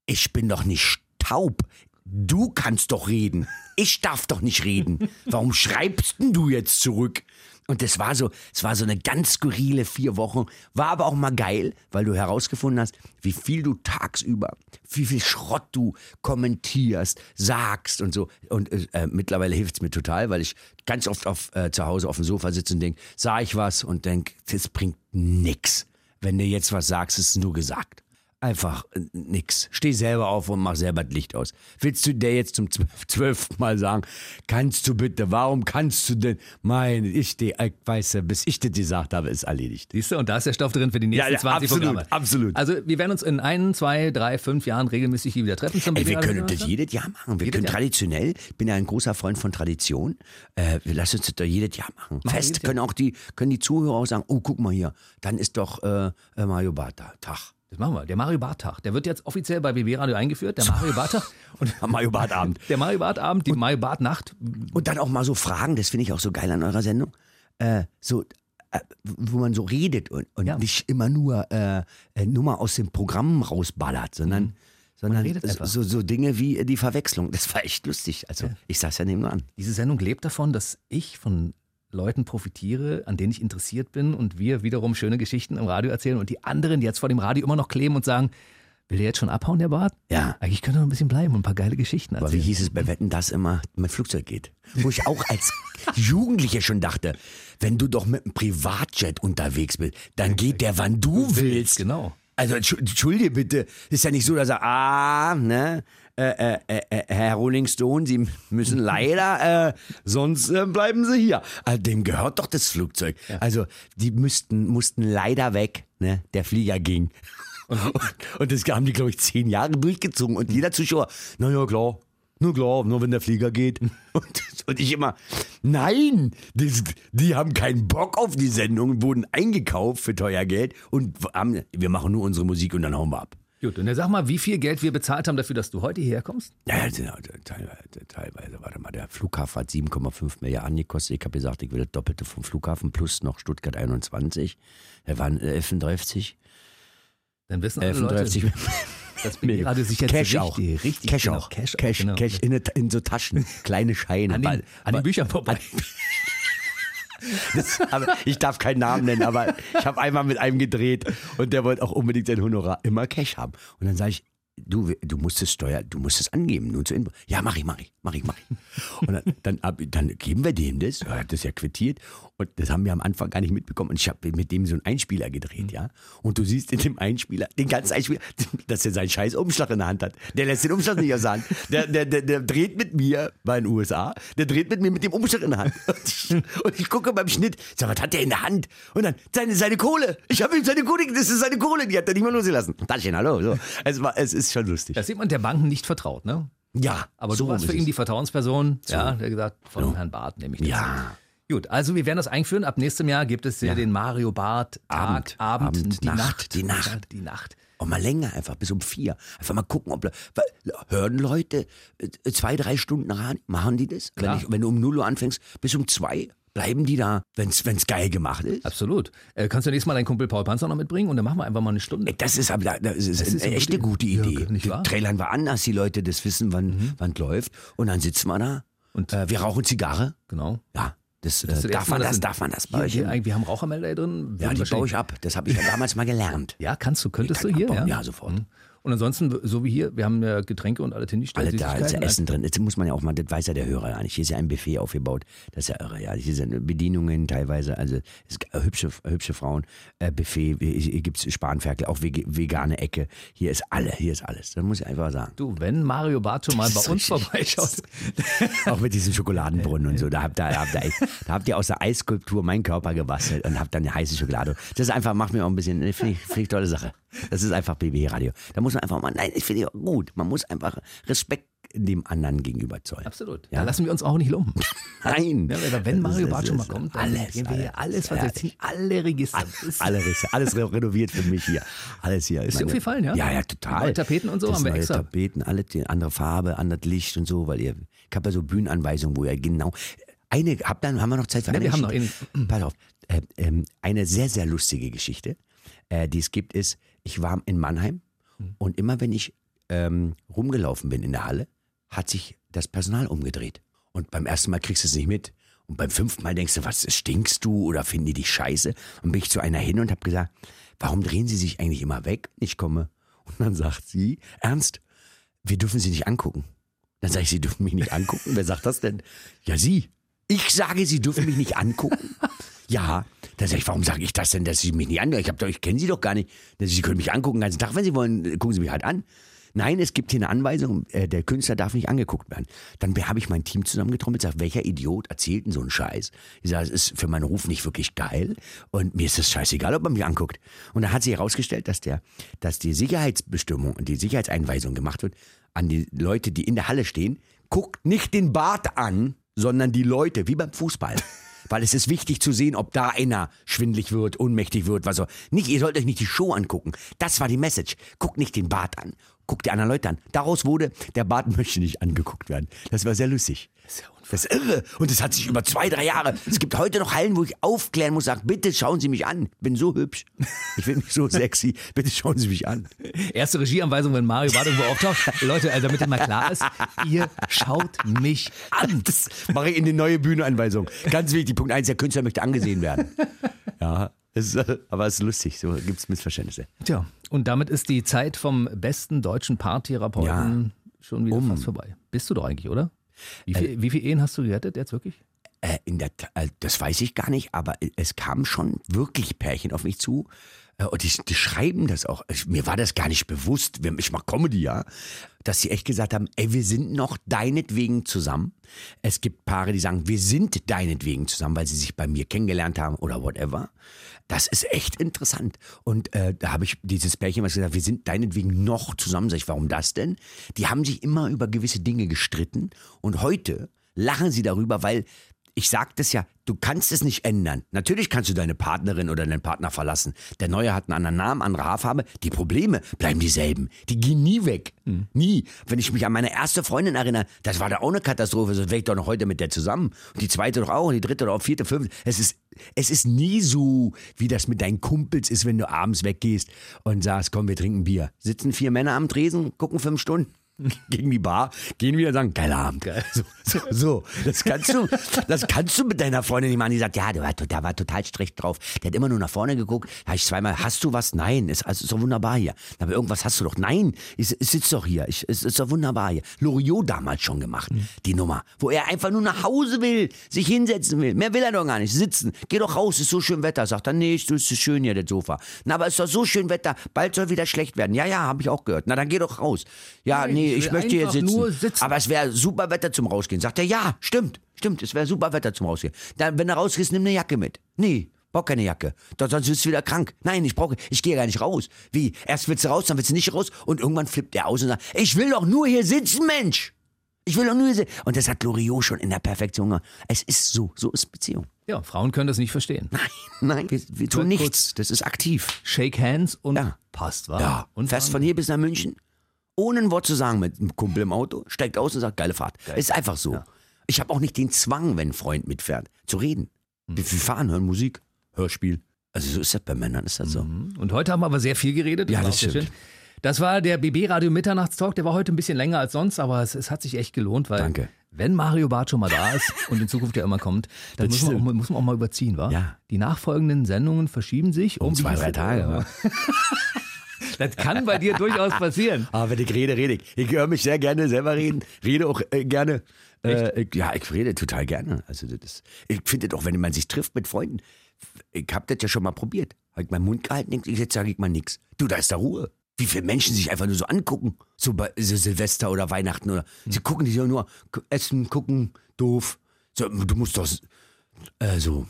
ich bin doch nicht taub. Du kannst doch reden. Ich darf doch nicht reden. Warum schreibst denn du jetzt zurück? Und das war so, es war so eine ganz skurrile vier Wochen. War aber auch mal geil, weil du herausgefunden hast, wie viel du tagsüber, wie viel Schrott du kommentierst, sagst und so. Und äh, mittlerweile hilft es mir total, weil ich ganz oft auf, äh, zu Hause auf dem Sofa sitze und denke, sah ich was und denke, das bringt nix. Wenn du jetzt was sagst, ist es nur gesagt. Einfach äh, nix. Steh selber auf und mach selber das Licht aus. Willst du dir jetzt zum zwölften Mal sagen, kannst du bitte, warum kannst du denn? Meine, ich ich weiß ja, bis ich das gesagt habe, ist erledigt. Siehst du, und da ist der Stoff drin für die nächsten Ja, ja, 20 absolut, Programme. absolut. Also wir werden uns in ein, zwei, drei, fünf Jahren regelmäßig hier wieder treffen. Zum Ey, wir können das jedes Jahr machen. Wir Jedes können Jahr. traditionell, ich bin ja ein großer Freund von Tradition, äh, wir lassen uns das doch jedes Jahr machen. Machen Fest Jahr. können auch die, können die Zuhörer auch sagen, oh, guck mal hier, dann ist doch äh, äh, Mario Bartha Tag. Das machen wir. Der Mario Barth Tag. Der wird jetzt offiziell bei BB Radio eingeführt. Der Mario Barth Tag. Und Mario Barth Abend. der Mario Barth Abend, die Mario Barth Nacht. Und dann auch mal so Fragen, das finde ich auch so geil an eurer Sendung. Äh, so, äh, wo man so redet und, und Ja. nicht immer nur äh, äh, Nummer aus dem Programm rausballert, sondern, sondern redet einfach. so, so Dinge wie äh, die Verwechslung. Das war echt lustig. Also ich saß ja nebenan. Diese Sendung lebt davon, dass ich von Leuten profitiere, an denen ich interessiert bin und wir wiederum schöne Geschichten im Radio erzählen und die anderen, die jetzt vor dem Radio immer noch kleben und sagen, will der jetzt schon abhauen, der Bart? Ja. Eigentlich könnte er noch ein bisschen bleiben und ein paar geile Geschichten Aber wie erzählen. hieß es bei Wetten, dass immer mit Flugzeug geht? Wo ich auch als Jugendlicher schon dachte, wenn du doch mit einem Privatjet unterwegs bist, dann geht der, wann du willst. Genau. Also entschu- entschuldige bitte, ist ja nicht so, dass er, ah, ne, äh, äh, äh, äh, Herr Rolling Stone, Sie müssen leider, äh, sonst bleiben Sie hier. Also, dem gehört doch das Flugzeug. Also die müssten, mussten leider weg, ne, der Flieger ging. Und, und das haben die, glaube ich, zehn Jahre durchgezogen. Und jeder Zuschauer, na ja, klar, nur klar, nur wenn der Flieger geht. Und, und ich immer, nein, das, die haben keinen Bock auf die Sendung, wurden eingekauft für teuer Geld und haben, wir machen nur unsere Musik und dann hauen wir ab. Gut, und dann sag mal, wie viel Geld wir bezahlt haben dafür, dass du heute hierher kommst? Ja, ja, teilweise, teilweise, warte mal, der Flughafen hat 7,5 Milliarden gekostet. Ich habe gesagt, ich will das Doppelte vom Flughafen plus noch Stuttgart 21. Der waren 11,30. Dann wissen alle 11,30. Leute, dass BB Radio sich jetzt Cash richtig, auch. richtig Cash genau, auch. Cash, Cash, auch, genau. Cash in, in so Taschen, kleine Scheine. An den, an den Büchern vorbei. Das, ich darf keinen Namen nennen, aber ich habe einmal mit einem gedreht und der wollte auch unbedingt sein Honorar immer Cash haben. Und dann sage ich, du, du musst es Steuer, du musst es angeben, nun zu Info. Ja, mach ich, mach ich, mach ich, mach ich. Und dann, dann, dann geben wir dem das, er hat das ja quittiert und das haben wir am Anfang gar nicht mitbekommen. Und ich habe mit dem so einen Einspieler gedreht, ja. Und du siehst in dem Einspieler, den ganzen Einspieler, dass er seinen scheiß Umschlag in der Hand hat. Der lässt den Umschlag nicht aus der Hand. Der, der, der, der dreht mit mir bei den USA, der dreht mit mir mit dem Umschlag in der Hand. Und ich, und ich gucke beim Schnitt, sag, was hat der in der Hand? Und dann, seine, seine Kohle. Ich habe ihm seine Kohle, das ist seine Kohle, die hat er nicht mal losgelassen. Taschen, hallo. So. Es, war, es ist schon lustig. Das sieht man der Banken nicht vertraut, ne? ja, Aber so du warst ist für ihn es. die Vertrauensperson, ja, der gesagt, von Herrn Barth nehme ich das. Ja. Gut, also wir werden das einführen. Ab nächstem Jahr gibt es ja. den Mario Barth Tag, Abend, Abend, Abend, die Nacht, Nacht, die Nacht. Ja, die Nacht. Auch mal länger, einfach bis um vier. Einfach mal gucken, ob hören Leute äh, zwei, drei Stunden ran, machen die das? Wenn, ich, wenn du um 0 Uhr anfängst, bis um zwei, bleiben die da, wenn es geil gemacht ist? Absolut. Äh, kannst du nächstes Mal deinen Kumpel Paul Panzer noch mitbringen und dann machen wir einfach mal eine Stunde. Ey, Das ist aber das ist, Das ist eine echte gute- Idee. Ja, nicht wahr? Mhm. Trailern wir an, dass die Leute das wissen, wann wann es läuft. Und dann sitzen wir da. Und- äh, wir rauchen Zigarre. Genau. Ja, das, Das darf man das, darf man das bei euch? wir haben Rauchermelder drin. ja, die baue ich ab. Das habe ich ja damals mal gelernt. Ja, kannst du, könntest du hier, abbauen, ja? ja, sofort. Mhm. Und ansonsten, so wie hier, wir haben ja Getränke und alles hingestellt. Alle da ist ja Süßigkeiten. Essen drin. Jetzt muss man ja auch mal, das weiß ja der Hörer ja nicht. Hier ist ja ein Buffet aufgebaut. Das ist ja irre. Ja. Hier sind Bedienungen teilweise, also es gibt hübsche, hübsche Frauen. Äh, Buffet, hier gibt es Spanferkel, auch vegane Ecke. Hier ist alle, hier ist alles. Das muss ich einfach sagen. Du, wenn Mario Barth schon mal bei uns vorbeischaut. Auch mit diesem Schokoladenbrunnen und so. Da habt, ihr, da, habt ihr, da habt ihr aus der Eisskulptur meinen Körper gebastelt und habt dann eine heiße Schokolade. Das ist einfach, macht mir auch ein bisschen, finde ich, find ich tolle Sache. Das ist einfach BB-Radio. Da muss man einfach mal, nein, ich finde auch gut. Man muss einfach Respekt dem anderen gegenüber zollen. Absolut. Ja. Da lassen wir uns auch nicht lumpen. Nein. Ja, wenn Mario Barth das schon mal kommt, dann alles, gehen wir hier alles, was wir ziehen, alle Register. Alle Risse, alles re- renoviert für mich hier. Alles hier. Ist dir aufgefallen, ja? Ja, ja, total. Neue Tapeten und so das haben wir neue extra. Tapeten, alle die andere Farbe, anderes Licht und so, weil ihr, ich habe ja so Bühnenanweisungen, wo ihr genau, eine, habt dann, haben wir noch Zeit für Ja, eine wir haben noch Geschichte? Pass auf, äh, ähm, eine sehr, sehr lustige Geschichte, äh, die es gibt, ist, ich war in Mannheim Hm. und immer wenn ich ähm, rumgelaufen bin in der Halle, hat sich das Personal umgedreht. Und beim ersten Mal kriegst du es nicht mit. Und beim fünften Mal denkst du, was, stinkst du oder finden die dich scheiße? Und bin ich zu einer hin und habe gesagt, warum drehen sie sich eigentlich immer weg? Ich komme. Und dann sagt sie, Ernst, wir dürfen sie nicht angucken. Dann sage ich, sie dürfen mich nicht angucken. Wer sagt das denn? Ja, sie. Ich sage, sie dürfen mich nicht angucken. Ja, dann sage ich, warum sage ich das denn, dass sie mich nicht angucken? Ich, hab doch- ich kenne sie doch gar nicht. Sie können mich angucken den ganzen Tag, wenn sie wollen, äh, gucken sie mich halt an. Nein, es gibt hier eine Anweisung, äh, der Künstler darf nicht angeguckt werden. Dann habe ich mein Team zusammengetrommelt, sage, welcher Idiot erzählt denn so einen Scheiß? Ich sage, es ist für meinen Ruf nicht wirklich geil und mir ist es scheißegal, ob man mich anguckt. Und dann hat sich herausgestellt, dass, der, dass die Sicherheitsbestimmung und die Sicherheitseinweisung gemacht wird an die Leute, die in der Halle stehen, guckt nicht den Bart an, sondern die Leute, wie beim Fußball. Weil es ist wichtig zu sehen, ob da einer schwindlig wird, ohnmächtig wird, was auch. Nicht, ihr sollt euch nicht die Show angucken. Das war die Message. Guckt nicht den Bart an. Guckt die anderen Leute an. Daraus wurde, der Bart möchte nicht angeguckt werden. Das war sehr lustig. Das ist irre. Und es hat sich über zwei, drei Jahre. Es gibt heute noch Hallen, wo ich aufklären muss, sag, bitte schauen Sie mich an. Ich bin so hübsch. Ich bin so sexy. Bitte schauen Sie mich an. Erste Regieanweisung, wenn Mario Barth irgendwo auftaucht. Leute, also damit das mal klar ist, ihr schaut mich an. Das mache ich in die neue Bühnenanweisung. Ganz wichtig. Punkt eins: der Künstler möchte angesehen werden. Ja, ist, aber es ist lustig. So gibt es Missverständnisse. Tja, und damit ist die Zeit vom besten deutschen Paartherapeuten schon wieder Um. fast vorbei. Bist du doch eigentlich, oder? Wie, viel, wie viele Ehen hast du gerettet jetzt wirklich? Äh, in der, äh, das weiß ich gar nicht, aber es kamen schon wirklich Pärchen auf mich zu. Äh, und die, die schreiben das auch. Ich, mir war das gar nicht bewusst. Wir- Ich mache Comedy, ja. Dass sie echt gesagt haben, ey, wir sind noch deinetwegen zusammen. Es gibt Paare, die sagen, wir sind deinetwegen zusammen, weil sie sich bei mir kennengelernt haben oder whatever. Das ist echt interessant. Und äh, da habe ich dieses Pärchen was gesagt, wir sind deinetwegen noch zusammen. Sag ich, warum das denn? Die haben sich immer über gewisse Dinge gestritten und heute lachen sie darüber, weil ich sag das ja, du kannst es nicht ändern. Natürlich kannst du deine Partnerin oder deinen Partner verlassen. Der Neue hat einen anderen Namen, andere Haarfarbe. Die Probleme bleiben dieselben. Die gehen nie weg. Nie. Wenn ich mich an meine erste Freundin erinnere, das war da auch eine Katastrophe. Sonst wäre ich doch noch heute mit der zusammen. Und die zweite doch auch, und die dritte doch auch, vierte, fünfte. Es ist, es ist nie so, wie das mit deinen Kumpels ist, wenn du abends weggehst und sagst, komm, wir trinken Bier. Sitzen vier Männer am Tresen, gucken fünf Stunden gegen die Bar, gehen wieder und sagen, geiler Abend. So, so, so. Das kannst du, das kannst du mit deiner Freundin nicht machen. Die sagt, ja, der war, der war total strich drauf. Der hat immer nur nach vorne geguckt. Da hab ich zweimal, hast du was? Nein, ist, also, ist doch wunderbar hier. Aber irgendwas hast du doch. Nein, ich, ich sitze doch hier. Ich, es ist doch wunderbar hier. Loriot damals schon gemacht, die Nummer. Wo er einfach nur nach Hause will, sich hinsetzen will. Mehr will er doch gar nicht. Sitzen. Geh doch raus, ist so schön Wetter. Sagt er, nee, es ist so schön hier, das Sofa. Na, aber es ist doch so schön Wetter. Bald soll wieder schlecht werden. Ja, ja, habe ich auch gehört. Na, dann geh doch raus. Ja, Nein, nee, ich ich, möchte hier sitzen. nur sitzen. Aber es wäre super Wetter zum Rausgehen. Sagt er, ja, stimmt, stimmt, es wäre super Wetter zum Rausgehen. Dann, wenn du rausgehst, nimm eine Jacke mit. Nee, brauch keine Jacke. Doch, sonst wirst du wieder krank. Nein, ich brauche, ich gehe gar nicht raus. Wie? Erst willst du raus, dann willst du nicht raus und irgendwann flippt er aus und sagt, ich will doch nur hier sitzen, Mensch. Ich will doch nur hier sitzen. Und das hat Loriot schon in der Perfektion gemacht. Es ist so, so ist Beziehung. Ja, Frauen können das nicht verstehen. Nein, nein, wir, wir tun Kurz- nichts. Das ist aktiv. Shake hands und Ja. passt, wa? Ja, Und fährst von hier bis nach München, ohne ein Wort zu sagen mit einem Kumpel im Auto, steigt aus und sagt, geile Fahrt. Ist einfach so. Ich habe auch nicht den Zwang, wenn ein Freund mitfährt, zu reden. Wir, wir fahren, hören Musik, Hörspiel. Also so ist das bei Männern, ist das so. Mhm. Und heute haben wir aber sehr viel geredet. Ja, das auch sehr stimmt. schön. Das war der BB Radio Mitternachtstalk. Der war heute ein bisschen länger als sonst, aber es, es hat sich echt gelohnt, weil Danke. wenn Mario Barth schon mal da ist und in Zukunft ja immer kommt, dann Das muss man, auch, muss man auch mal überziehen, wa? Ja. Die nachfolgenden Sendungen verschieben sich um, Um zwei, drei Tage. Das kann bei dir durchaus passieren. Aber wenn ich rede, rede ich. Ich höre mich sehr gerne selber reden, rede auch äh, gerne. Äh, ich, ja, ich rede total gerne. Also das ist, ich finde das auch, wenn man sich trifft mit Freunden. Ich habe das ja schon mal probiert. Habe ich meinen Mund gehalten, jetzt sage ich mal nichts. Du, da ist da Ruhe. Wie viele Menschen sich einfach nur so angucken, so bei so Silvester oder Weihnachten oder sie gucken sich ja nur essen, gucken, doof. So, du musst doch äh, so.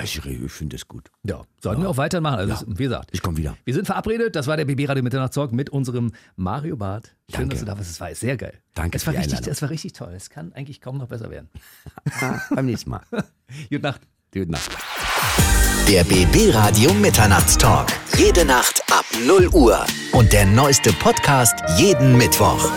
Ich, ich finde das gut. Ja, sollten wir auch weitermachen. Also, Ja. wie gesagt, Ich komme wieder. wir sind verabredet. Das war der BB Radio Mitternachtstalk mit unserem Mario Barth. Schön, Danke. dass du da warst. Es war sehr geil. Danke es war für die richtig, Einladung. Es war richtig toll. Es kann eigentlich kaum noch besser werden. Beim nächsten Mal. Gute Nacht. Gute Nacht. Der BB Radio Mitternachtstalk. Jede Nacht ab 0 Uhr. Und der neueste Podcast jeden Mittwoch.